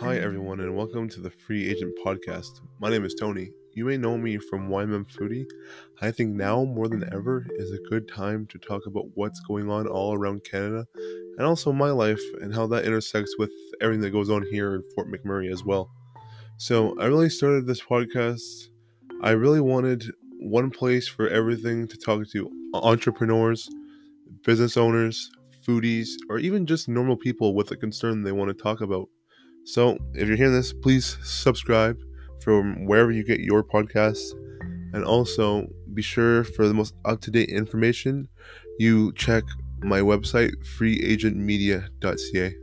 everyone, and welcome to the Free Agent Podcast. My name is Tony. You may know me from YMM Foodie. I think now more than ever is a good time to talk about what's going on all around Canada and also my life and how that intersects with everything that goes on here in Fort McMurray as well. So, I really started this podcast. I really wanted one place for everything to talk to entrepreneurs, business owners, foodies, or even just normal people with a concern they want to talk about. So, if you're hearing this, please subscribe from wherever you get your podcasts. And also be sure for the most up to date information, you check my website, freeagentmedia.ca.